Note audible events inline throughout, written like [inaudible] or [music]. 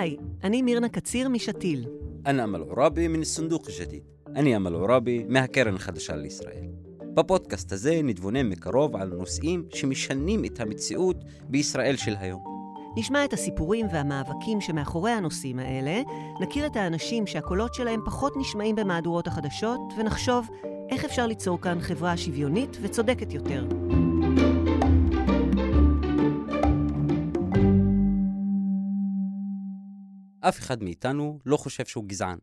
היי, אני מירנה קציר משתיל. אני אמל עוראבי מן הסונדוק השתיל. אני אמל עוראבי מהקרן החדשה לישראל. בפודקאסט הזה נתבונן מקרוב על נושאים שמשנים את המציאות בישראל של היום. נשמע את הסיפורים והמאבקים שמאחורי הנושאים האלה, נכיר את האנשים שהקולות שלהם פחות נשמעים במהדורות החדשות, ונחשוב איך אפשר ליצור כאן חברה שוויונית וצודקת יותר. אף אחד מאיתנו לא חושב שהוא גזען.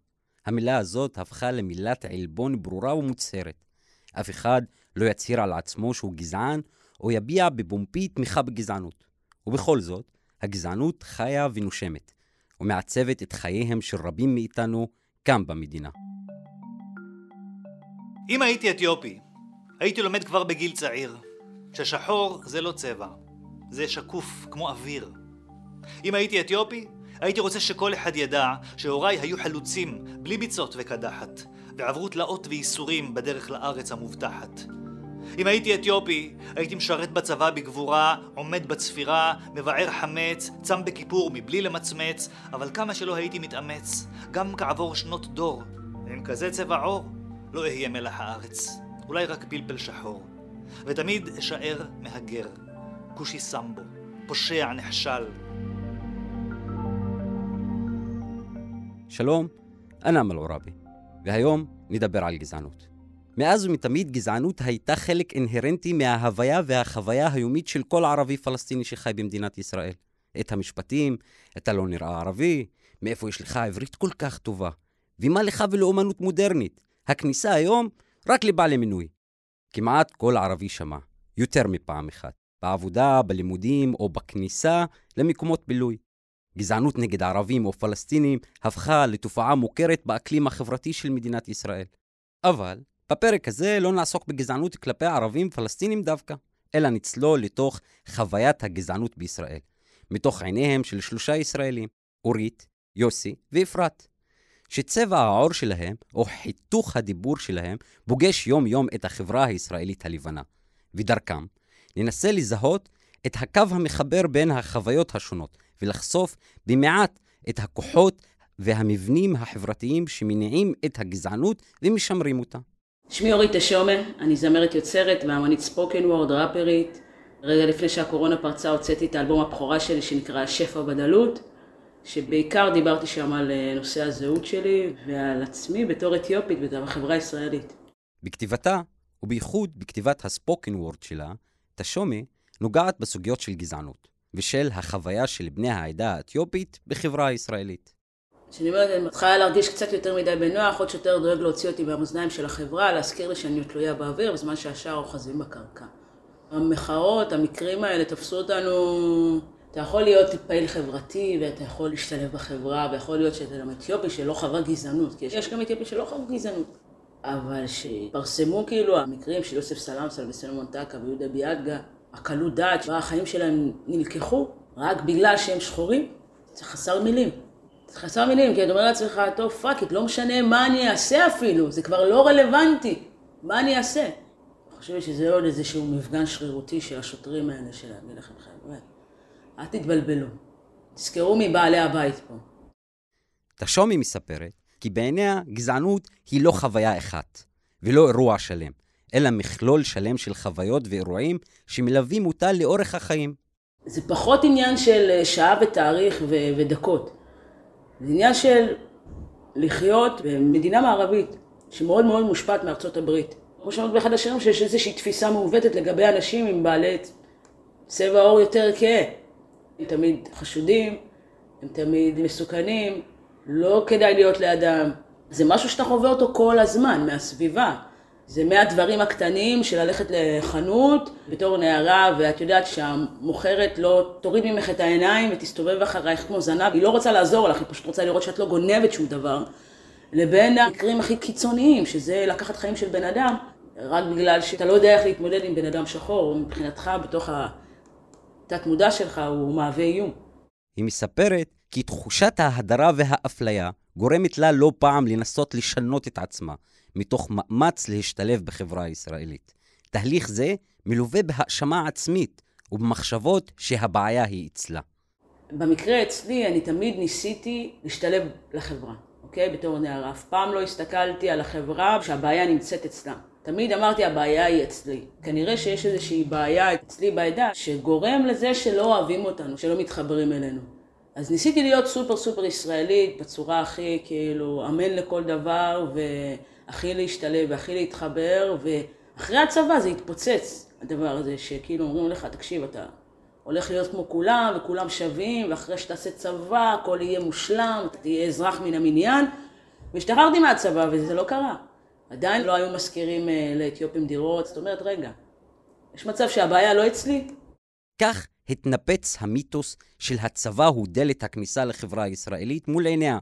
המילה הזאת הפכה למילת עלבון ברורה ומוצהרת. אף אחד לא יצהיר על עצמו שהוא גזען, או יביע בפומבי תמיכה בגזענות. ובכל זאת, הגזענות חיה ונושמת, ומעצבת את חייהם של רבים מאיתנו כאן במדינה. אם הייתי אתיופי, הייתי לומד כבר בגיל צעיר, ששחור זה לא צבע, זה שקוף כמו אוויר. אם הייתי אתיופי, הייתי רוצה שכל אחד ידע שהוריי היו חלוצים, בלי ביצות וקדחת, ועברו תלאות וייסורים בדרך לארץ המובטחת. אם הייתי אתיופי, הייתי משרת בצבא בגבורה, עומד בצפירה, מבער חמץ, צם בכיפור מבלי למצמץ, אבל כמה שלא הייתי מתאמץ, גם כעבור שנות דור, עם כזה צבע עור, לא אהיה מלח הארץ, אולי רק פלפל שחור. ותמיד אשאר מהגר, כושי סמבו, פושע נחשל, שלום, אני אמל עוראבי, והיום נדבר על גזענות. מאז ומתמיד גזענות הייתה חלק אינהרנטי מההוויה והחוויה היומית של כל ערבי פלסטיני שחי במדינת ישראל. את המשפטים, אתה לא נראה ערבי, מאיפה יש לך עברית כל כך טובה, ומה לך ולאומנות מודרנית? הכניסה היום רק לבעלי מינוי. כמעט כל ערבי שמע, יותר מפעם אחת, בעבודה, בלימודים או בכניסה למקומות בילוי. גזענות נגד ערבים או פלסטינים הפכה לתופעה מוכרת באקלים החברתי של מדינת ישראל. אבל בפרק הזה לא נעסוק בגזענות כלפי ערבים פלסטינים דווקא, אלא נצלול לתוך חוויית הגזענות בישראל, מתוך עיניהם של שלושה ישראלים, אורית, יוסי ואפרת, שצבע העור שלהם, או חיתוך הדיבור שלהם, פוגש יום-יום את החברה הישראלית הלבנה, ודרכם ננסה לזהות את הקו המחבר בין החוויות השונות, ולחשוף במעט את הכוחות והמבנים החברתיים שמניעים את הגזענות ומשמרים אותה. שמי אורית תשומה, אני זמרת יוצרת ואמנית ספוקן וורד, ראפרית. רגע לפני שהקורונה פרצה הוצאתי את האלבום הבכורה שלי שנקרא שפע בדלות, שבעיקר דיברתי שם על אה, נושא הזהות שלי ועל עצמי בתור אתיופית בחברה הישראלית. בכתיבתה, ובייחוד בכתיבת הספוקן וורד שלה, תשומי נוגעת בסוגיות של גזענות. ושל החוויה של בני העדה האתיופית בחברה הישראלית. כשאני אומרת, אני מתחילה להרגיש קצת יותר מדי בנוח, עוד שיותר דואג להוציא אותי מהמאזניים של החברה, להזכיר לי שאני תלויה באוויר בזמן שהשאר אוחזים בקרקע. המחאות, המקרים האלה תפסו אותנו, אתה יכול להיות פעיל חברתי ואתה יכול להשתלב בחברה, ויכול להיות שאתה גם אתיופי שלא חווה גזענות, כי יש גם אתיופי שלא חווה גזענות. אבל שפרסמו כאילו המקרים של יוסף סלמסה וסלומון טקה ויהודה ביאדגה, הקלות דעת שבה החיים שלהם נלקחו רק בגלל שהם שחורים, זה חסר מילים. זה חסר מילים, כי אתה אומר לעצמך, טוב, fuck לא משנה מה אני אעשה אפילו, זה כבר לא רלוונטי. מה אני אעשה? אני חושבת שזה עוד איזשהו מפגן שרירותי של השוטרים האלה של להגיד לכם באמת. אל תתבלבלו. תזכרו מבעלי הבית פה. תשומי מספרת כי בעיניה גזענות היא לא חוויה אחת, ולא אירוע שלם. אלא מכלול שלם של חוויות ואירועים שמלווים אותה לאורך החיים. זה פחות עניין של אה, שעה ותאריך ו- ודקות. זה עניין של לחיות במדינה מערבית, שמאוד מאוד מושפעת מארצות הברית. כמו שאמרת באחד השירים, שיש איזושהי תפיסה מעוותת לגבי אנשים עם בעלי צבע עור יותר כהה. הם תמיד חשודים, הם תמיד מסוכנים, לא כדאי להיות לידם. זה משהו שאתה חווה אותו כל הזמן, מהסביבה. זה מהדברים הקטנים של ללכת לחנות בתור נערה, ואת יודעת שהמוכרת לא תוריד ממך את העיניים ותסתובב אחרייך כמו זנב, היא לא רוצה לעזור לך, היא פשוט רוצה לראות שאת לא גונבת שום דבר, לבין המקרים הכי קיצוניים, שזה לקחת חיים של בן אדם, רק בגלל שאתה לא יודע איך להתמודד עם בן אדם שחור, מבחינתך בתוך התת מודע שלך הוא מהווה איום. היא מספרת כי תחושת ההדרה והאפליה גורמת לה לא פעם לנסות לשנות את עצמה, מתוך מאמץ להשתלב בחברה הישראלית. תהליך זה מלווה בהאשמה עצמית ובמחשבות שהבעיה היא אצלה. במקרה אצלי, אני תמיד ניסיתי להשתלב לחברה, אוקיי? בתור נערה. אף פעם לא הסתכלתי על החברה שהבעיה נמצאת אצלה. תמיד אמרתי, הבעיה היא אצלי. כנראה שיש איזושהי בעיה אצלי בעדה, שגורם לזה שלא אוהבים אותנו, שלא מתחברים אלינו. אז ניסיתי להיות סופר סופר ישראלית, בצורה הכי כאילו אמן לכל דבר, והכי להשתלב, והכי להתחבר, ואחרי הצבא זה התפוצץ, הדבר הזה, שכאילו אומרים לך, תקשיב, אתה הולך להיות כמו כולם, וכולם שווים, ואחרי שתעשה צבא, הכל יהיה מושלם, אתה תהיה אזרח מן המניין. והשתחררתי מהצבא, וזה לא קרה. עדיין לא היו משכירים אה, לאתיופים דירות, זאת אומרת, רגע, יש מצב שהבעיה לא אצלי? כך התנפץ המיתוס של הצבא הוא דלת הכניסה לחברה הישראלית מול עיניה.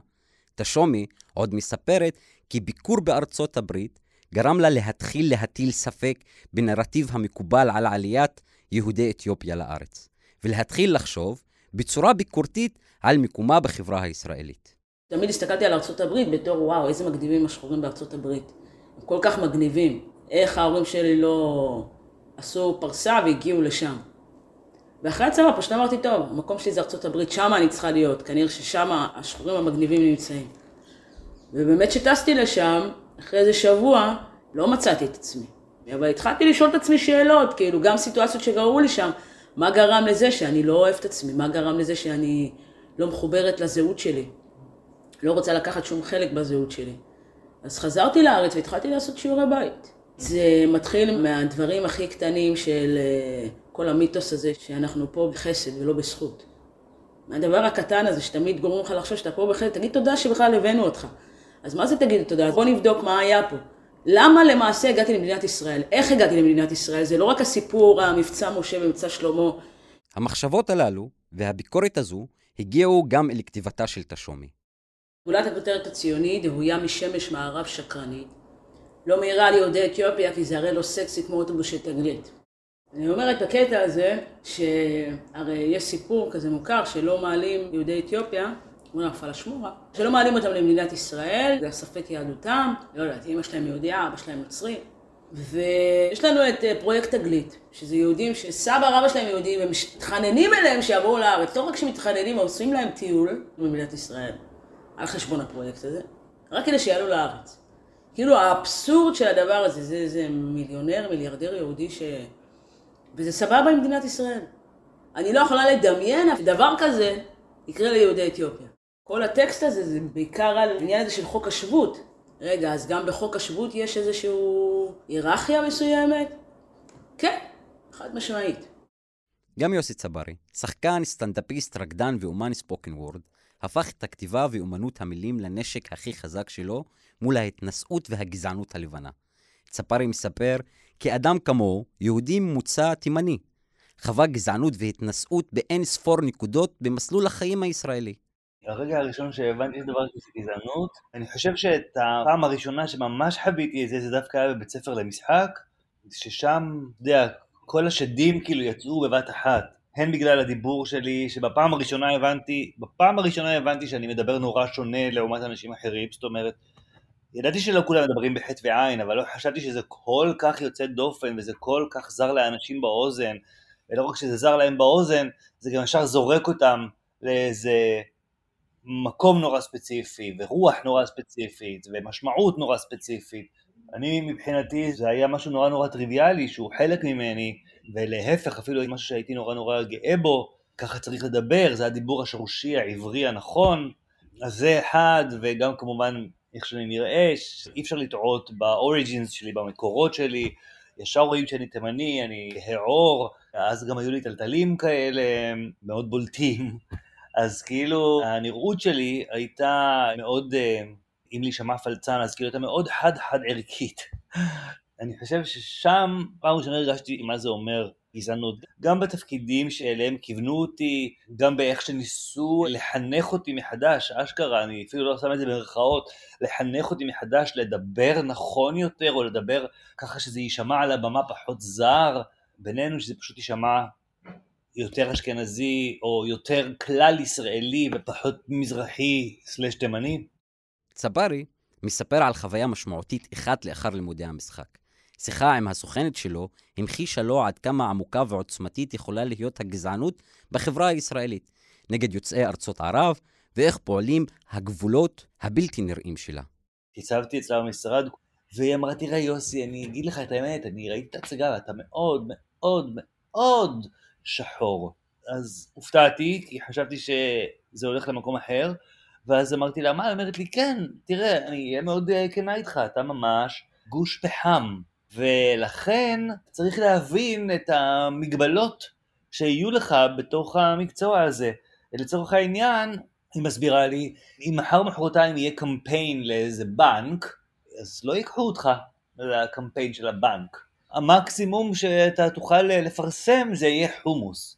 תשומי עוד מספרת כי ביקור בארצות הברית גרם לה להתחיל להטיל ספק בנרטיב המקובל על עליית יהודי אתיופיה לארץ, ולהתחיל לחשוב בצורה ביקורתית על מקומה בחברה הישראלית. תמיד הסתכלתי על ארצות הברית בתור וואו, איזה מגניבים השחורים בארצות הברית. הם כל כך מגניבים. איך ההורים שלי לא עשו פרסה והגיעו לשם. ואחרי הצבא פשוט אמרתי, טוב, המקום שלי זה ארצות הברית, שם אני צריכה להיות, כנראה ששם השחורים המגניבים נמצאים. ובאמת שטסתי לשם, אחרי איזה שבוע, לא מצאתי את עצמי. אבל התחלתי לשאול את עצמי שאלות, כאילו, גם סיטואציות שגררו לי שם, מה גרם לזה שאני לא אוהב את עצמי? מה גרם לזה שאני לא מחוברת לזהות שלי? לא רוצה לקחת שום חלק בזהות שלי. אז חזרתי לארץ והתחלתי לעשות שיעורי בית. זה מתחיל מהדברים הכי קטנים של אה, כל המיתוס הזה שאנחנו פה בחסד ולא בזכות. מהדבר הקטן הזה שתמיד גורם לך לחשוב שאתה פה בחסד, תגיד תודה שבכלל הבאנו אותך. אז מה זה תגיד תודה? בוא נבדוק מה היה פה. למה למעשה הגעתי למדינת ישראל? איך הגעתי למדינת ישראל? זה לא רק הסיפור, המבצע משה ומבצע שלמה. המחשבות הללו והביקורת הזו הגיעו גם אל כתיבתה של תשומי. גולת הכותרת הציונית דהויה משמש מערב שקרנית. לא מהירה על יהודי אתיופיה כי זה הרי לא סקסי כמו אוטובוס של תגלית. אני אומרת בקטע הזה, שהרי יש סיפור כזה מוכר שלא מעלים יהודי אתיופיה, אומרים הפלאשמורה, שלא מעלים אותם למדינת ישראל, זה הספק יהדותם, לא יודעת, אמא שלהם יהודייה, אבא שלהם נוצרי. ויש לנו את אה, פרויקט תגלית, שזה יהודים שסבא רבא שלהם יהודים, והם מתחננים אליהם שיבואו לארץ. לא רק שמתחננים, עושים להם טיול במדינת ישראל, על חשבון הפרויקט הזה, רק כדי שיעלו לארץ. כאילו האבסורד של הדבר הזה, זה איזה מיליונר, מיליארדר יהודי ש... וזה סבבה עם מדינת ישראל. אני לא יכולה לדמיין דבר כזה יקרה ליהודי אתיופיה. כל הטקסט הזה זה בעיקר על העניין הזה של חוק השבות. רגע, אז גם בחוק השבות יש איזושהי היררכיה מסוימת? כן, חד משמעית. גם יוסי צברי, שחקן, סטנדאפיסט, רקדן ואומן ספוקן וורד, הפך את הכתיבה ואומנות המילים לנשק הכי חזק שלו מול ההתנשאות והגזענות הלבנה. צפרי מספר כי אדם כמוהו, יהודי ממוצא תימני, חווה גזענות והתנשאות באין ספור נקודות במסלול החיים הישראלי. הרגע הראשון שהבנתי דבר כזה גזענות, אני חושב שאת הפעם הראשונה שממש חוויתי את זה, זה דווקא היה בבית ספר למשחק, ששם, אתה יודע, כל השדים כאילו יצאו בבת אחת. הן בגלל הדיבור שלי, שבפעם הראשונה הבנתי, בפעם הראשונה הבנתי שאני מדבר נורא שונה לעומת אנשים אחרים, זאת אומרת, ידעתי שלא כולם מדברים בחטא ועין, אבל לא חשבתי שזה כל כך יוצא דופן וזה כל כך זר לאנשים באוזן, ולא רק שזה זר להם באוזן, זה גם ישר זורק אותם לאיזה מקום נורא ספציפי, ורוח נורא ספציפית, ומשמעות נורא ספציפית. אני מבחינתי זה היה משהו נורא נורא טריוויאלי שהוא חלק ממני, ולהפך אפילו משהו שהייתי נורא נורא גאה בו, ככה צריך לדבר, זה הדיבור השורשי העברי הנכון, אז זה אחד, וגם כמובן איך שאני נראה, אי אפשר לטעות באוריג'ינס שלי, במקורות שלי, ישר רואים שאני תימני, אני העור, אז גם היו לי טלטלים כאלה מאוד בולטים, אז כאילו הנראות שלי הייתה מאוד, אה, אם להישמע פלצן, אז כאילו הייתה מאוד חד-חד ערכית. [laughs] אני חושב ששם פעם ראשונה הרגשתי מה זה אומר גזענות, גם בתפקידים שאליהם כיוונו אותי, גם באיך שניסו לחנך אותי מחדש, אשכרה, אני אפילו לא שם את זה במרכאות, לחנך אותי מחדש, לדבר נכון יותר, או לדבר ככה שזה יישמע על הבמה פחות זר, בינינו שזה פשוט יישמע יותר אשכנזי, או יותר כלל ישראלי ופחות מזרחי סלש תימני. צברי מספר על חוויה משמעותית אחת לאחר לימודי המשחק. שיחה עם הסוכנת שלו המחישה לו עד כמה עמוקה ועוצמתית יכולה להיות הגזענות בחברה הישראלית. נגד יוצאי ארצות ערב, ואיך פועלים הגבולות הבלתי נראים שלה. הצבתי אצלה במשרד, והיא אמרה, תראה יוסי, אני אגיד לך את האמת, אני ראיתי את ההצגה ואתה מאוד מאוד מאוד שחור. אז הופתעתי, כי חשבתי שזה הולך למקום אחר, ואז אמרתי לה, מה? היא אומרת לי, כן, תראה, אני אהיה מאוד אה, כנה איתך, אתה ממש גוש פחם. ולכן צריך להבין את המגבלות שיהיו לך בתוך המקצוע הזה. לצורך העניין, היא מסבירה לי, אם מחר מחרתיים יהיה קמפיין לאיזה בנק, אז לא ייקחו אותך לקמפיין של הבנק. המקסימום שאתה תוכל לפרסם זה יהיה חומוס.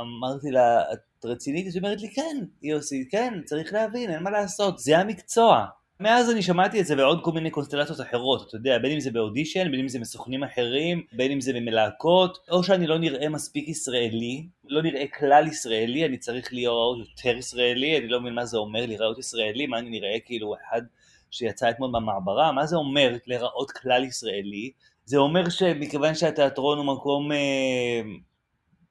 אמרתי לה, את רצינית? היא אומרת לי, כן, יוסי, כן, צריך להבין, אין מה לעשות, זה המקצוע. מאז אני שמעתי את זה בעוד כל מיני קונסטלציות אחרות, אתה יודע, בין אם זה באודישן, בין אם זה מסוכנים אחרים, בין אם זה במלהקות, או שאני לא נראה מספיק ישראלי, לא נראה כלל ישראלי, אני צריך להיות יותר ישראלי, אני לא מבין מה זה אומר להיראות ישראלי, מה אני נראה כאילו אחד שיצא אתמול במעברה, מה זה אומר להיראות כלל ישראלי? זה אומר שמכיוון שהתיאטרון הוא מקום אה,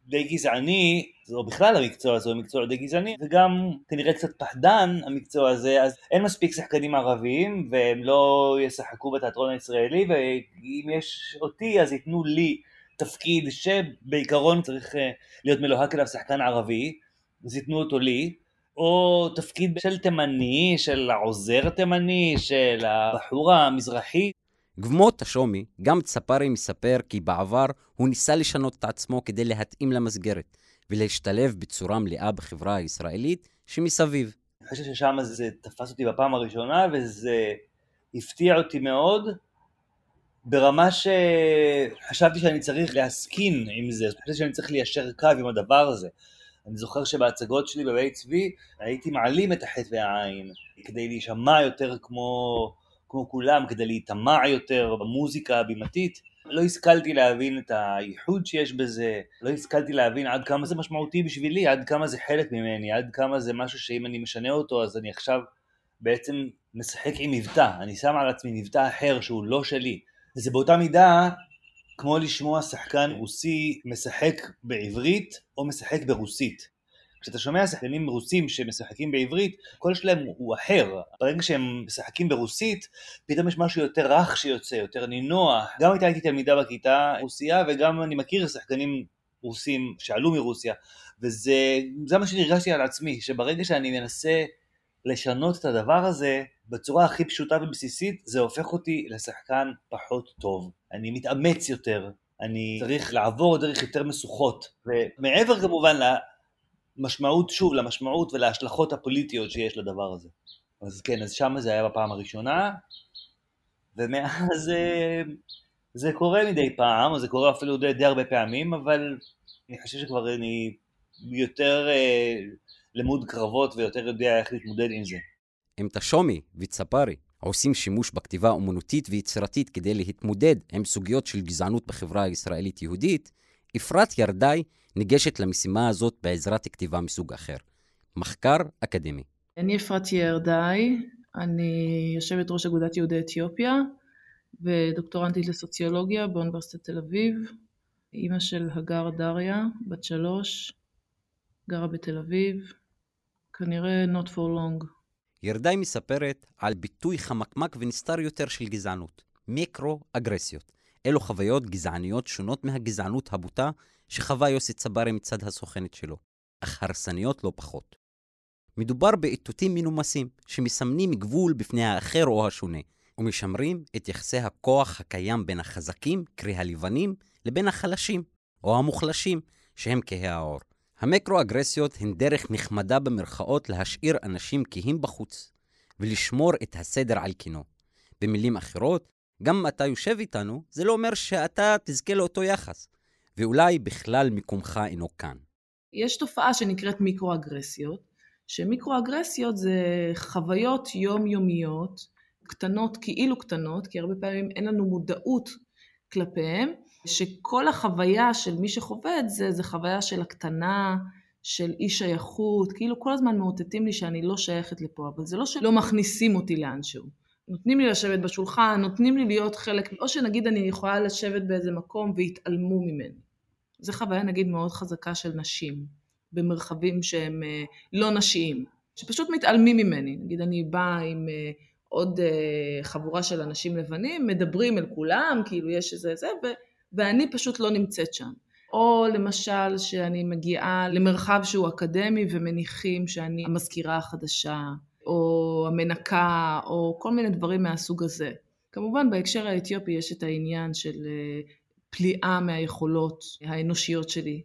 די גזעני, או בכלל המקצוע הזה הוא מקצוע די גזעני, וגם כנראה קצת פחדן המקצוע הזה, אז אין מספיק שחקנים ערביים, והם לא ישחקו בתיאטרון הישראלי, ואם יש אותי אז ייתנו לי תפקיד שבעיקרון צריך אה, להיות מלוהק אליו שחקן ערבי, אז ייתנו אותו לי, או תפקיד של תימני, של העוזר התימני, של הבחור המזרחי. גבמות השומי, גם צפרי מספר כי בעבר הוא ניסה לשנות את עצמו כדי להתאים למסגרת ולהשתלב בצורה מלאה בחברה הישראלית שמסביב. אני חושב ששם זה תפס אותי בפעם הראשונה וזה הפתיע אותי מאוד ברמה שחשבתי שאני צריך להסכין עם זה, חשבתי שאני צריך ליישר קו עם הדבר הזה. אני זוכר שבהצגות שלי בבית צבי הייתי מעלים את החטא והעין כדי להישמע יותר כמו, כמו כולם, כדי להיטמע יותר במוזיקה הבימתית. לא השכלתי להבין את הייחוד שיש בזה, לא השכלתי להבין עד כמה זה משמעותי בשבילי, עד כמה זה חלק ממני, עד כמה זה משהו שאם אני משנה אותו אז אני עכשיו בעצם משחק עם מבטא, אני שם על עצמי מבטא אחר שהוא לא שלי. וזה באותה מידה כמו לשמוע שחקן רוסי משחק בעברית או משחק ברוסית. כשאתה שומע שחקנים רוסים שמשחקים בעברית, הקול שלהם הוא אחר. ברגע שהם משחקים ברוסית, פתאום יש משהו יותר רך שיוצא, יותר נינוח. גם הייתה איתי תלמידה בכיתה רוסיה, וגם אני מכיר שחקנים רוסים שעלו מרוסיה, וזה מה שהרגשתי על עצמי, שברגע שאני מנסה לשנות את הדבר הזה בצורה הכי פשוטה ובסיסית, זה הופך אותי לשחקן פחות טוב. אני מתאמץ יותר, אני צריך לעבור דרך יותר משוכות, ומעבר כמובן למשמעות, שוב, למשמעות ולהשלכות הפוליטיות שיש לדבר הזה. אז כן, אז שם זה היה בפעם הראשונה, ומאז אה, זה קורה מדי פעם, זה קורה אפילו די, די הרבה פעמים, אבל אני חושב שכבר אני יותר אה, למוד קרבות ויותר יודע איך להתמודד עם זה. אם תשומי וצפרי עושים שימוש בכתיבה אומנותית ויצירתית כדי להתמודד עם סוגיות של גזענות בחברה הישראלית-יהודית, אפרת ירדאי ניגשת למשימה הזאת בעזרת כתיבה מסוג אחר, מחקר אקדמי. אני אפרת ירדאי, אני יושבת ראש אגודת יהודי אתיופיה ודוקטורנטית לסוציולוגיה באוניברסיטת תל אביב, אימא של הגר דריה, בת שלוש, גרה בתל אביב, כנראה not for long. ירדאי מספרת על ביטוי חמקמק ונסתר יותר של גזענות, מיקרו-אגרסיות. אלו חוויות גזעניות שונות מהגזענות הבוטה שחווה יוסי צברי מצד הסוכנת שלו, אך הרסניות לא פחות. מדובר באיתותים מנומסים שמסמנים גבול בפני האחר או השונה, ומשמרים את יחסי הכוח הקיים בין החזקים, קרי הלבנים, לבין החלשים, או המוחלשים, שהם כהי העור. המקרו-אגרסיות הן דרך נחמדה במרכאות להשאיר אנשים כהים בחוץ, ולשמור את הסדר על קינו. במילים אחרות, גם אם אתה יושב איתנו, זה לא אומר שאתה תזכה לאותו יחס, ואולי בכלל מקומך אינו כאן. יש תופעה שנקראת מיקרו-אגרסיות, שמיקרו-אגרסיות זה חוויות יומיומיות, קטנות, כאילו קטנות, כי הרבה פעמים אין לנו מודעות כלפיהם, שכל החוויה של מי שחווה את זה, זה חוויה של הקטנה, של אי שייכות, כאילו כל הזמן מאותתים לי שאני לא שייכת לפה, אבל זה לא שלא מכניסים אותי לאנשהו. נותנים לי לשבת בשולחן, נותנים לי להיות חלק, או שנגיד אני יכולה לשבת באיזה מקום והתעלמו ממני. זו חוויה נגיד מאוד חזקה של נשים. במרחבים שהם אה, לא נשיים, שפשוט מתעלמים ממני. נגיד אני באה עם אה, עוד אה, חבורה של אנשים לבנים, מדברים אל כולם, כאילו יש איזה זה, ו, ואני פשוט לא נמצאת שם. או למשל שאני מגיעה למרחב שהוא אקדמי ומניחים שאני המזכירה החדשה, או המנקה, או כל מיני דברים מהסוג הזה. כמובן בהקשר האתיופי יש את העניין של פליאה מהיכולות האנושיות שלי,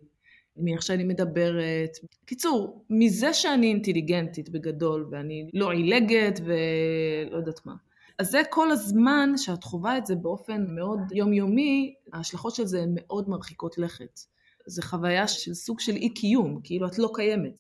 מאיך שאני מדברת. קיצור, מזה שאני אינטליגנטית בגדול, ואני לא עילגת ולא יודעת מה. אז זה כל הזמן שאת חווה את זה באופן מאוד יומיומי, ההשלכות של זה הן מאוד מרחיקות לכת. זה חוויה של סוג של אי קיום, כאילו את לא קיימת.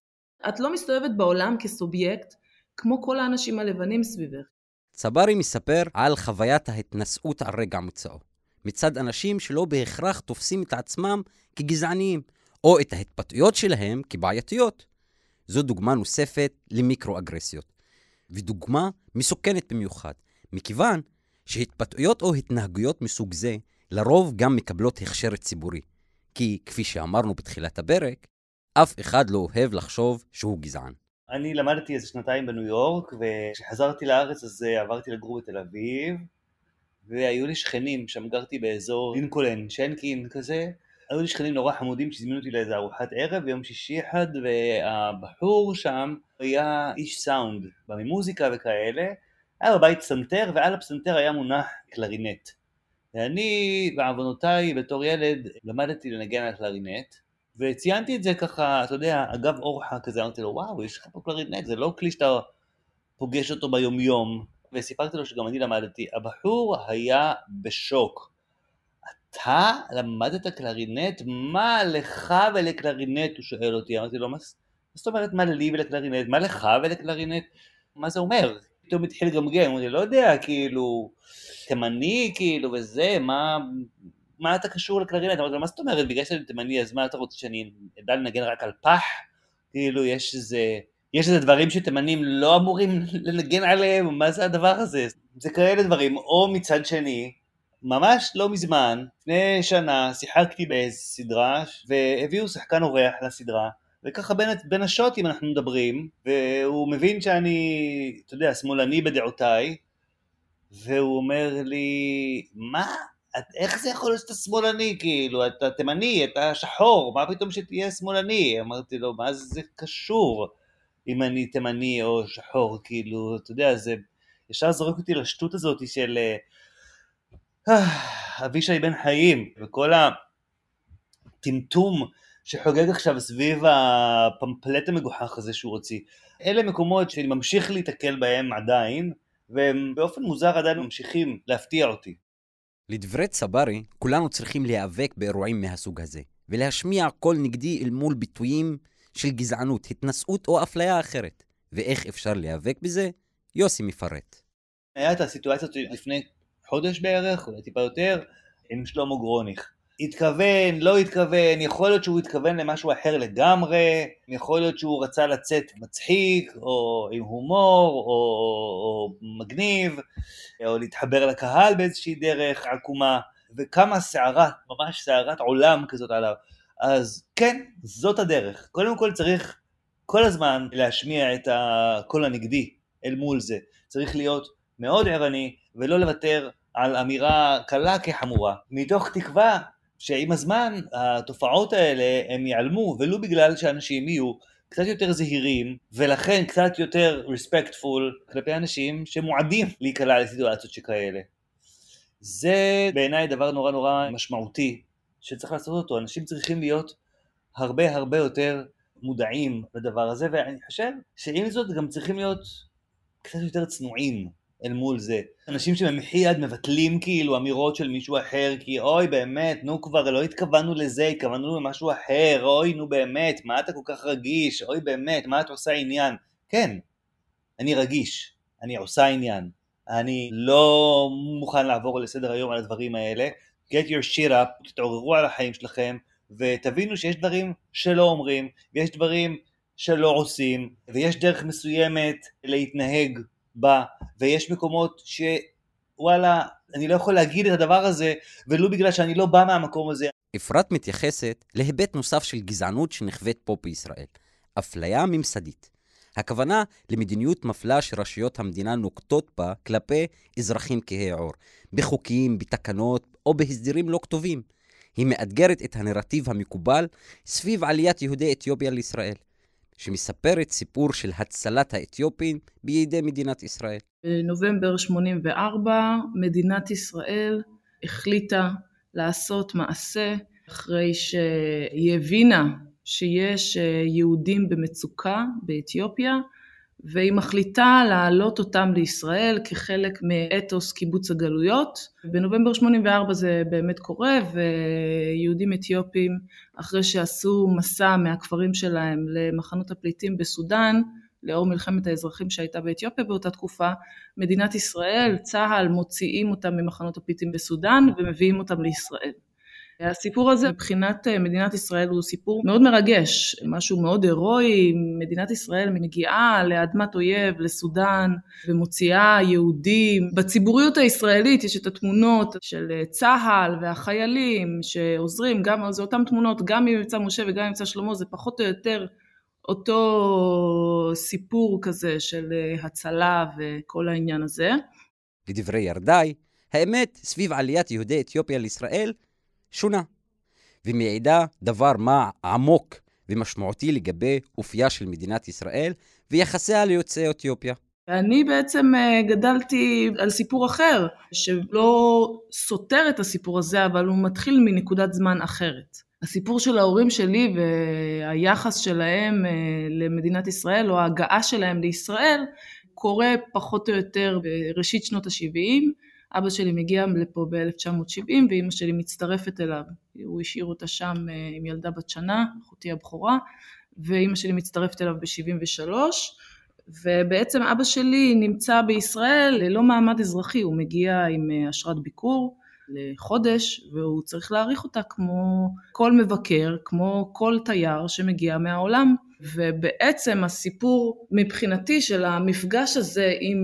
את לא מסתובבת בעולם כסובייקט, כמו כל האנשים הלבנים סביבך. צברי מספר על חוויית ההתנשאות על רגע מוצאו. מצד אנשים שלא בהכרח תופסים את עצמם כגזעניים, או את ההתבטאויות שלהם כבעייתיות. זו דוגמה נוספת למיקרואגרסיות, ודוגמה מסוכנת במיוחד, מכיוון שהתבטאויות או התנהגויות מסוג זה לרוב גם מקבלות הכשר ציבורי. כי כפי שאמרנו בתחילת הפרק, אף אחד לא אוהב לחשוב שהוא גזען. אני למדתי איזה שנתיים בניו יורק, וכשחזרתי לארץ אז אה, עברתי לגור בתל אביב, והיו לי שכנים, שם גרתי באזור לינקולן, שנקין כזה, היו לי שכנים נורא חמודים שהזמינו אותי לאיזה ארוחת ערב ביום שישי אחד, והבחור שם היה איש סאונד, בא ממוזיקה וכאלה, היה בבית פסנתר, ועל הפסנתר היה מונח קלרינט. ואני, בעוונותיי, בתור ילד, למדתי לנגן על קלרינט, וציינתי את זה ככה, אתה יודע, אגב אורחה כזה, אמרתי לו, וואו, יש לך פה קלרינט, זה לא כלי שאתה פוגש אותו ביומיום. וסיפרתי לו שגם אני למדתי. הבחור היה בשוק. אתה למדת קלרינט? מה לך ולקלרינט? הוא שואל אותי. אמרתי לו, מה זאת אומרת מה לי ולקלרינט? מה לך ולקלרינט? מה זה אומר? פתאום התחיל לגמגם, אמרתי, לא יודע, כאילו, תימני, כאילו, וזה, מה, מה אתה קשור לקלרינט? אמרתי לו, מה זאת אומרת, בגלל שאני תימני, אז מה אתה רוצה שאני אדע לנגן רק על פח? כאילו, יש איזה... יש איזה דברים שתימנים לא אמורים [laughs] לנגן עליהם, מה זה הדבר הזה? זה כאלה דברים. או מצד שני, ממש לא מזמן, לפני שנה, שיחקתי באיזה סדרה, והביאו שחקן אורח לסדרה, וככה בין, בין השוטים אנחנו מדברים, והוא מבין שאני, אתה יודע, שמאלני בדעותיי, והוא אומר לי, מה? את, איך זה יכול להיות שאתה שמאלני? כאילו, אתה תימני, אתה שחור, מה פתאום שתהיה שמאלני? אמרתי לו, מה זה קשור? אם אני תימני או שחור, כאילו, אתה יודע, זה ישר זורק אותי לשטות הזאת של אה, אבישי בן חיים, וכל הטמטום שחוגג עכשיו סביב הפמפלט המגוחך הזה שהוא הוציא. אלה מקומות שאני ממשיך להתקל בהם עדיין, והם באופן מוזר עדיין ממשיכים להפתיע אותי. לדברי צברי, כולנו צריכים להיאבק באירועים מהסוג הזה, ולהשמיע קול נגדי אל מול ביטויים של גזענות, התנשאות או אפליה אחרת. ואיך אפשר להיאבק בזה? יוסי מפרט. היה את הסיטואציה לפני חודש בערך, אולי טיפה יותר, עם שלמה גרוניך. התכוון, לא התכוון, יכול להיות שהוא התכוון למשהו אחר לגמרי, יכול להיות שהוא רצה לצאת מצחיק, או עם הומור, או, או מגניב, או להתחבר לקהל באיזושהי דרך עקומה, וכמה סערה, ממש סערת עולם כזאת עליו. אז כן, זאת הדרך. קודם כל צריך כל הזמן להשמיע את הקול הנגדי אל מול זה. צריך להיות מאוד ערני ולא לוותר על אמירה קלה כחמורה, מתוך תקווה שעם הזמן התופעות האלה הם ייעלמו, ולו בגלל שאנשים יהיו קצת יותר זהירים, ולכן קצת יותר רספקטפול כלפי אנשים שמועדים להיקלע לסיטואציות שכאלה. זה בעיניי דבר נורא נורא משמעותי שצריך לעשות אותו, אנשים צריכים להיות הרבה הרבה יותר מודעים לדבר הזה, ואני חושב שעם זאת גם צריכים להיות קצת יותר צנועים אל מול זה. אנשים שבמחי יד מבטלים כאילו אמירות של מישהו אחר, כי אוי באמת, נו כבר, לא התכוונו לזה, התכוונו למשהו אחר, אוי נו באמת, מה אתה כל כך רגיש, אוי באמת, מה את עושה עניין? כן, אני רגיש, אני עושה עניין, אני לא מוכן לעבור לסדר היום על הדברים האלה, get your shit up, תתעוררו על החיים שלכם, ותבינו שיש דברים שלא אומרים, ויש דברים שלא עושים, ויש דרך מסוימת להתנהג בה, ויש מקומות שוואלה, אני לא יכול להגיד את הדבר הזה, ולו בגלל שאני לא בא מהמקום הזה. אפרת מתייחסת להיבט נוסף של גזענות שנחווית פה בישראל, אפליה ממסדית. הכוונה למדיניות מפלה שרשויות המדינה נוקטות בה כלפי אזרחים כהי עור, בחוקים, בתקנות או בהסדרים לא כתובים. היא מאתגרת את הנרטיב המקובל סביב עליית יהודי אתיופיה לישראל, שמספרת סיפור של הצלת האתיופים בידי מדינת ישראל. בנובמבר 84 מדינת ישראל החליטה לעשות מעשה אחרי שהיא הבינה שיש אה, יהודים במצוקה באתיופיה והיא מחליטה להעלות אותם לישראל כחלק מאתוס קיבוץ הגלויות. בנובמבר 84 זה באמת קורה ויהודים אתיופים אחרי שעשו מסע מהכפרים שלהם למחנות הפליטים בסודאן לאור מלחמת האזרחים שהייתה באתיופיה באותה תקופה, מדינת ישראל, צה"ל מוציאים אותם ממחנות הפליטים בסודאן ומביאים אותם לישראל. הסיפור הזה מבחינת אה, מדינת ישראל הוא סיפור מאוד מרגש, משהו מאוד הירואי, מדינת ישראל מגיעה לאדמת אויב, לסודאן, ומוציאה יהודים. בציבוריות הישראלית יש את התמונות של אה, צה"ל והחיילים שעוזרים, גם זה אותן תמונות, גם ממבצע משה וגם ממבצע שלמה, זה פחות או יותר אותו סיפור כזה של אה, הצלה וכל העניין הזה. לדברי ירדאי, האמת סביב עליית יהודי אתיופיה לישראל שונה, ומעידה דבר מה עמוק ומשמעותי לגבי אופייה של מדינת ישראל ויחסיה ליוצאי אתיופיה. ואני בעצם אה, גדלתי על סיפור אחר, שלא סותר את הסיפור הזה, אבל הוא מתחיל מנקודת זמן אחרת. הסיפור של ההורים שלי והיחס שלהם אה, למדינת ישראל, או ההגעה שלהם לישראל, קורה פחות או יותר בראשית שנות ה-70. אבא שלי מגיע לפה ב-1970 ואימא שלי מצטרפת אליו, הוא השאיר אותה שם אה, עם ילדה בת שנה, אחותי הבכורה, ואימא שלי מצטרפת אליו ב-73, ובעצם אבא שלי נמצא בישראל ללא מעמד אזרחי, הוא מגיע עם אה, אשרת ביקור לחודש והוא צריך להעריך אותה כמו כל מבקר, כמו כל תייר שמגיע מהעולם. ובעצם הסיפור מבחינתי של המפגש הזה עם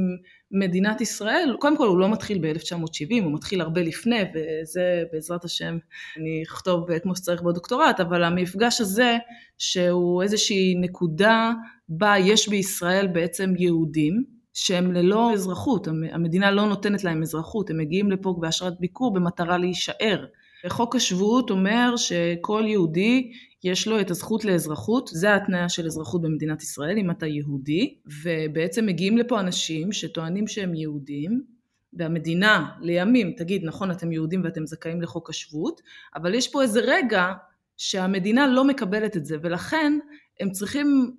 מדינת ישראל, קודם כל הוא לא מתחיל ב-1970, הוא מתחיל הרבה לפני, וזה בעזרת השם אני אכתוב כמו שצריך בדוקטורט, אבל המפגש הזה, שהוא איזושהי נקודה בה יש בישראל בעצם יהודים, שהם ללא אזרחות, המדינה לא נותנת להם אזרחות, הם מגיעים לפה באשרת ביקור במטרה להישאר. חוק השבות אומר שכל יהודי יש לו את הזכות לאזרחות, זה ההתניה של אזרחות במדינת ישראל, אם אתה יהודי, ובעצם מגיעים לפה אנשים שטוענים שהם יהודים, והמדינה לימים תגיד, נכון, אתם יהודים ואתם זכאים לחוק השבות, אבל יש פה איזה רגע שהמדינה לא מקבלת את זה, ולכן הם צריכים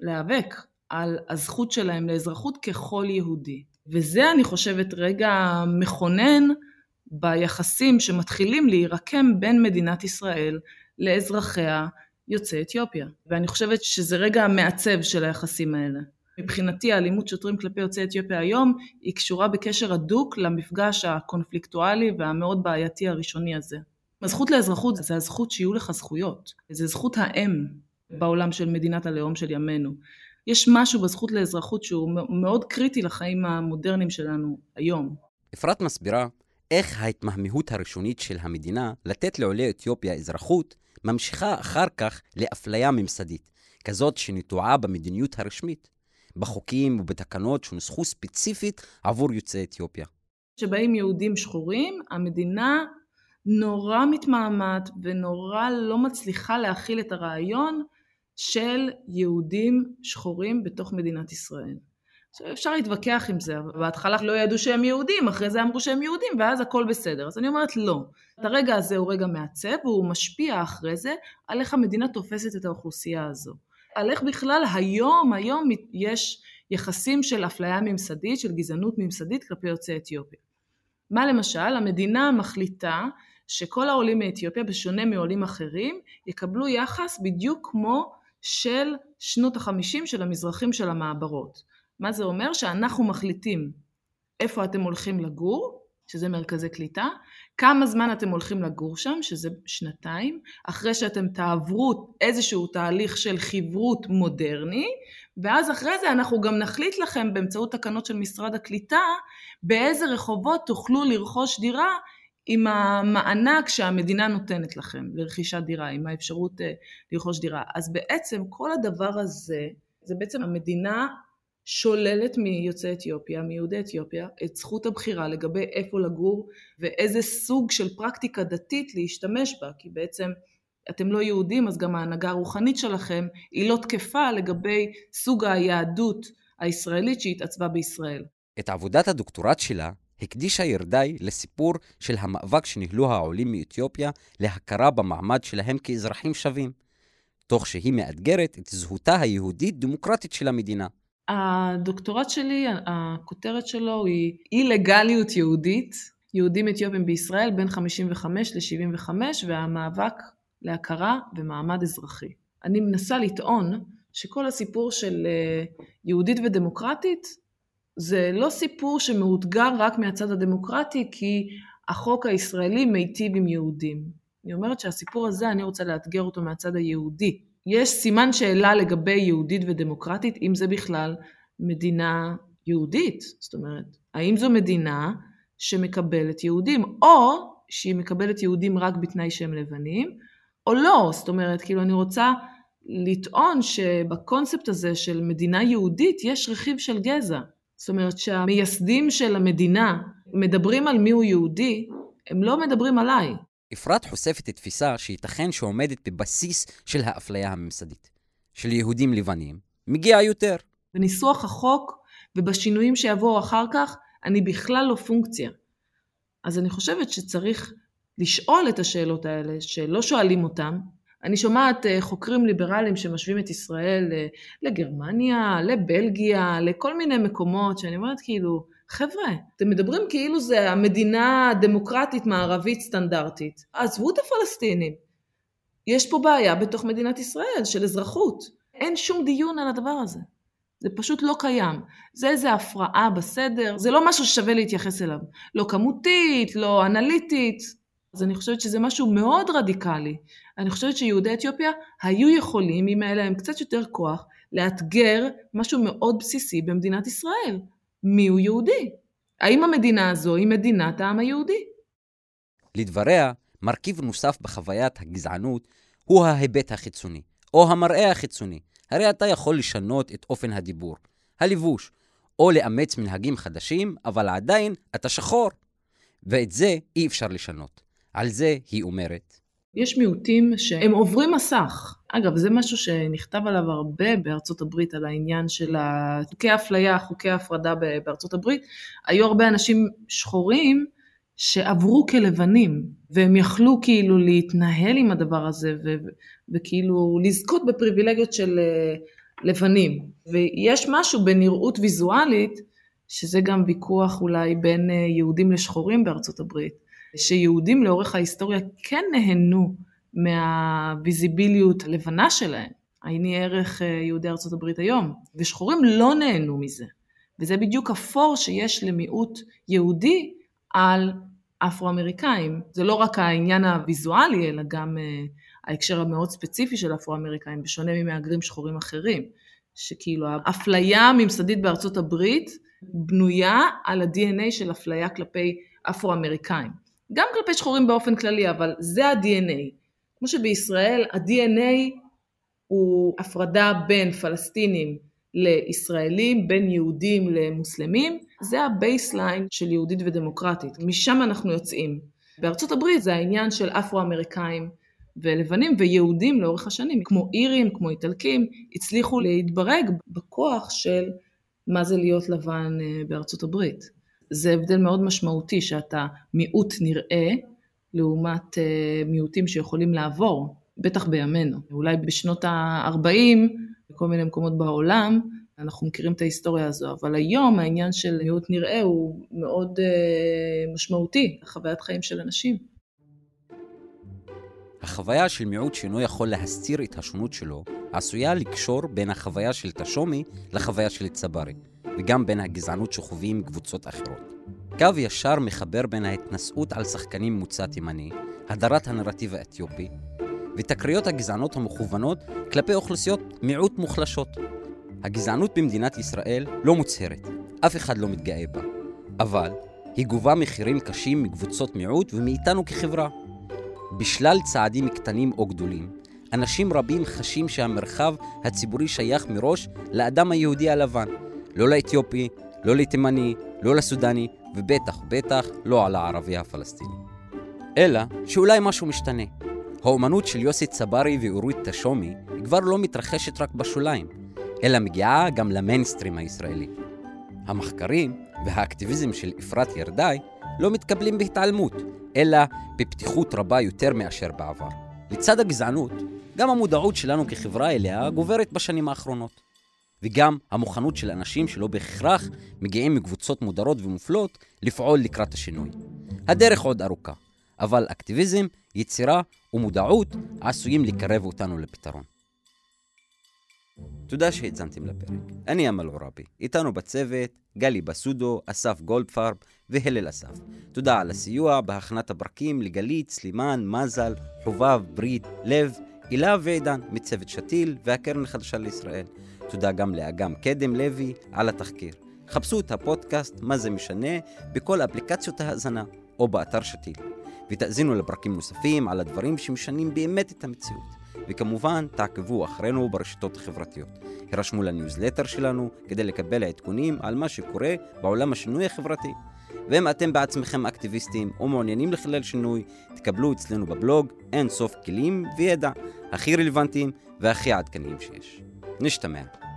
להיאבק על הזכות שלהם לאזרחות ככל יהודי. וזה, אני חושבת, רגע מכונן ביחסים שמתחילים להירקם בין מדינת ישראל לאזרחיה יוצאי אתיופיה. ואני חושבת שזה רגע המעצב של היחסים האלה. מבחינתי האלימות שוטרים כלפי יוצאי אתיופיה היום היא קשורה בקשר הדוק למפגש הקונפליקטואלי והמאוד בעייתי הראשוני הזה. הזכות לאזרחות זה הזכות שיהיו לך זכויות, זה זכות האם בעולם של מדינת הלאום של ימינו. יש משהו בזכות לאזרחות שהוא מאוד קריטי לחיים המודרניים שלנו היום. אפרת מסבירה איך ההתמהמהות הראשונית של המדינה לתת לעולי אתיופיה אזרחות ממשיכה אחר כך לאפליה ממסדית, כזאת שנטועה במדיניות הרשמית, בחוקים ובתקנות שנוסחו ספציפית עבור יוצאי אתיופיה. כשבאים יהודים שחורים, המדינה נורא מתמהמת ונורא לא מצליחה להכיל את הרעיון של יהודים שחורים בתוך מדינת ישראל. אפשר להתווכח עם זה, בהתחלה לא ידעו שהם יהודים, אחרי זה אמרו שהם יהודים, ואז הכל בסדר. אז אני אומרת לא. הרגע הזה הוא רגע מעצב, והוא משפיע אחרי זה על איך המדינה תופסת את האוכלוסייה הזו. על איך בכלל היום, היום יש יחסים של אפליה ממסדית, של גזענות ממסדית כלפי יוצאי אתיופיה. מה למשל? המדינה מחליטה שכל העולים מאתיופיה, בשונה מעולים אחרים, יקבלו יחס בדיוק כמו של שנות החמישים של המזרחים של המעברות. מה זה אומר? שאנחנו מחליטים איפה אתם הולכים לגור, שזה מרכזי קליטה, כמה זמן אתם הולכים לגור שם, שזה שנתיים, אחרי שאתם תעברו איזשהו תהליך של חברות מודרני, ואז אחרי זה אנחנו גם נחליט לכם באמצעות תקנות של משרד הקליטה, באיזה רחובות תוכלו לרכוש דירה עם המענק שהמדינה נותנת לכם לרכישת דירה, עם האפשרות אה, לרכוש דירה. אז בעצם כל הדבר הזה, זה בעצם המדינה שוללת מיוצאי אתיופיה, מיהודי אתיופיה, את זכות הבחירה לגבי איפה לגור ואיזה סוג של פרקטיקה דתית להשתמש בה, כי בעצם אתם לא יהודים אז גם ההנהגה הרוחנית שלכם היא לא תקפה לגבי סוג היהדות הישראלית שהתעצבה בישראל. את עבודת הדוקטורט שלה הקדישה ירדאי לסיפור של המאבק שניהלו העולים מאתיופיה להכרה במעמד שלהם כאזרחים שווים, תוך שהיא מאתגרת את זהותה היהודית-דמוקרטית של המדינה. הדוקטורט שלי, הכותרת שלו היא אי-לגליות יהודית, יהודים אתיופים בישראל בין 55 ל-75 והמאבק להכרה ומעמד אזרחי. אני מנסה לטעון שכל הסיפור של אה, יהודית ודמוקרטית זה לא סיפור שמאותגר רק מהצד הדמוקרטי כי החוק הישראלי מיטיב עם יהודים. אני אומרת שהסיפור הזה, אני רוצה לאתגר אותו מהצד היהודי. יש סימן שאלה לגבי יהודית ודמוקרטית, אם זה בכלל מדינה יהודית. זאת אומרת, האם זו מדינה שמקבלת יהודים, או שהיא מקבלת יהודים רק בתנאי שהם לבנים, או לא. זאת אומרת, כאילו אני רוצה לטעון שבקונספט הזה של מדינה יהודית יש רכיב של גזע. זאת אומרת שהמייסדים של המדינה מדברים על מיהו יהודי, הם לא מדברים עליי. אפרת חושפת תפיסה שייתכן שעומדת בבסיס של האפליה הממסדית. של יהודים לבנים מגיע יותר. בניסוח החוק ובשינויים שיבואו אחר כך, אני בכלל לא פונקציה. אז אני חושבת שצריך לשאול את השאלות האלה, שלא שואלים אותן, אני שומעת אה, חוקרים ליברליים שמשווים את ישראל אה, לגרמניה, לבלגיה, לכל מיני מקומות, שאני אומרת כאילו, חבר'ה, אתם מדברים כאילו זה המדינה הדמוקרטית מערבית סטנדרטית. עזבו את הפלסטינים. יש פה בעיה בתוך מדינת ישראל של אזרחות. אין שום דיון על הדבר הזה. זה פשוט לא קיים. זה איזה הפרעה בסדר, זה לא משהו ששווה להתייחס אליו. לא כמותית, לא אנליטית. אז אני חושבת שזה משהו מאוד רדיקלי. אני חושבת שיהודי אתיופיה היו יכולים, אם היה להם קצת יותר כוח, לאתגר משהו מאוד בסיסי במדינת ישראל. מיהו יהודי? האם המדינה הזו היא מדינת העם היהודי? לדבריה, מרכיב נוסף בחוויית הגזענות הוא ההיבט החיצוני, או המראה החיצוני. הרי אתה יכול לשנות את אופן הדיבור, הלבוש, או לאמץ מנהגים חדשים, אבל עדיין אתה שחור. ואת זה אי אפשר לשנות. על זה היא אומרת. יש מיעוטים שהם עוברים מסך. אגב, זה משהו שנכתב עליו הרבה בארצות הברית, על העניין של חוקי האפליה, חוקי ההפרדה בארצות הברית. היו הרבה אנשים שחורים שעברו כלבנים, והם יכלו כאילו להתנהל עם הדבר הזה, ו- וכאילו לזכות בפריבילגיות של אה, לבנים. ויש משהו בנראות ויזואלית, שזה גם ויכוח אולי בין אה, יהודים לשחורים בארצות הברית. שיהודים לאורך ההיסטוריה כן נהנו מהוויזיביליות הלבנה שלהם, עייני ערך אה, יהודי ארצות הברית היום, ושחורים לא נהנו מזה. וזה בדיוק הפור שיש למיעוט יהודי על אפרו-אמריקאים. זה לא רק העניין הוויזואלי, אלא גם uh, ההקשר המאוד ספציפי של אפרו-אמריקאים, בשונה ממהגרים שחורים אחרים. שכאילו האפליה הממסדית בארצות הברית בנויה על ה-DNA של אפליה כלפי אפרו-אמריקאים. גם כלפי שחורים באופן כללי, אבל זה ה-DNA. כמו שבישראל ה-DNA הוא הפרדה בין פלסטינים לישראלים, בין יהודים למוסלמים, זה ה baseline של יהודית ודמוקרטית, משם אנחנו יוצאים. בארצות הברית זה העניין של אפרו-אמריקאים ולבנים ויהודים לאורך השנים, כמו אירים, כמו איטלקים, הצליחו להתברג בכוח של מה זה להיות לבן אה, בארצות הברית. זה הבדל מאוד משמעותי שאתה מיעוט נראה לעומת אה, מיעוטים שיכולים לעבור, בטח בימינו. אולי בשנות ה-40, בכל מיני מקומות בעולם, אנחנו מכירים את ההיסטוריה הזו, אבל היום העניין של מיעוט נראה הוא מאוד uh, משמעותי, חוויית חיים של אנשים. החוויה של מיעוט שאינו יכול להסתיר את השונות שלו, עשויה לקשור בין החוויה של תשומי לחוויה של צברי. וגם בין הגזענות שחווים קבוצות אחרות. קו ישר מחבר בין ההתנשאות על שחקנים מוצא תימני, הדרת הנרטיב האתיופי, ותקריות הגזענות המכוונות כלפי אוכלוסיות מיעוט מוחלשות. הגזענות במדינת ישראל לא מוצהרת, אף אחד לא מתגאה בה, אבל היא גובה מחירים קשים מקבוצות מיעוט ומאיתנו כחברה. בשלל צעדים קטנים או גדולים, אנשים רבים חשים שהמרחב הציבורי שייך מראש לאדם היהודי הלבן, לא לאתיופי, לא לתימני, לא לסודני, ובטח בטח לא על הערבי הפלסטיני. אלא שאולי משהו משתנה. האומנות של יוסי צברי ואורית תשומי כבר לא מתרחשת רק בשוליים, אלא מגיעה גם למיינסטרים הישראלי. המחקרים והאקטיביזם של אפרת ירדאי לא מתקבלים בהתעלמות, אלא בפתיחות רבה יותר מאשר בעבר. לצד הגזענות, גם המודעות שלנו כחברה אליה גוברת בשנים האחרונות. וגם המוכנות של אנשים שלא בהכרח מגיעים מקבוצות מודרות ומופלות לפעול לקראת השינוי. הדרך עוד ארוכה, אבל אקטיביזם, יצירה ומודעות עשויים לקרב אותנו לפתרון. תודה שהאזנתם לפרק. אני אמל עוראבי. איתנו בצוות גלי בסודו, אסף גולדפרב והלל אסף. תודה על הסיוע בהכנת הפרקים לגלית, סלימאן, מזל, חובב, ברית, לב, הילה ועידן מצוות שתיל והקרן החדשה לישראל. תודה גם לאגם קדם לוי על התחקיר. חפשו את הפודקאסט מה זה משנה בכל אפליקציות ההאזנה או באתר שתיל. ותאזינו לפרקים נוספים על הדברים שמשנים באמת את המציאות. וכמובן, תעקבו אחרינו ברשתות החברתיות. הרשמו לניוזלטר שלנו כדי לקבל עדכונים על מה שקורה בעולם השינוי החברתי. ואם אתם בעצמכם אקטיביסטים או מעוניינים לחולל שינוי, תקבלו אצלנו בבלוג אין סוף כלים וידע הכי רלוונטיים והכי עדכניים שיש. נשתמע.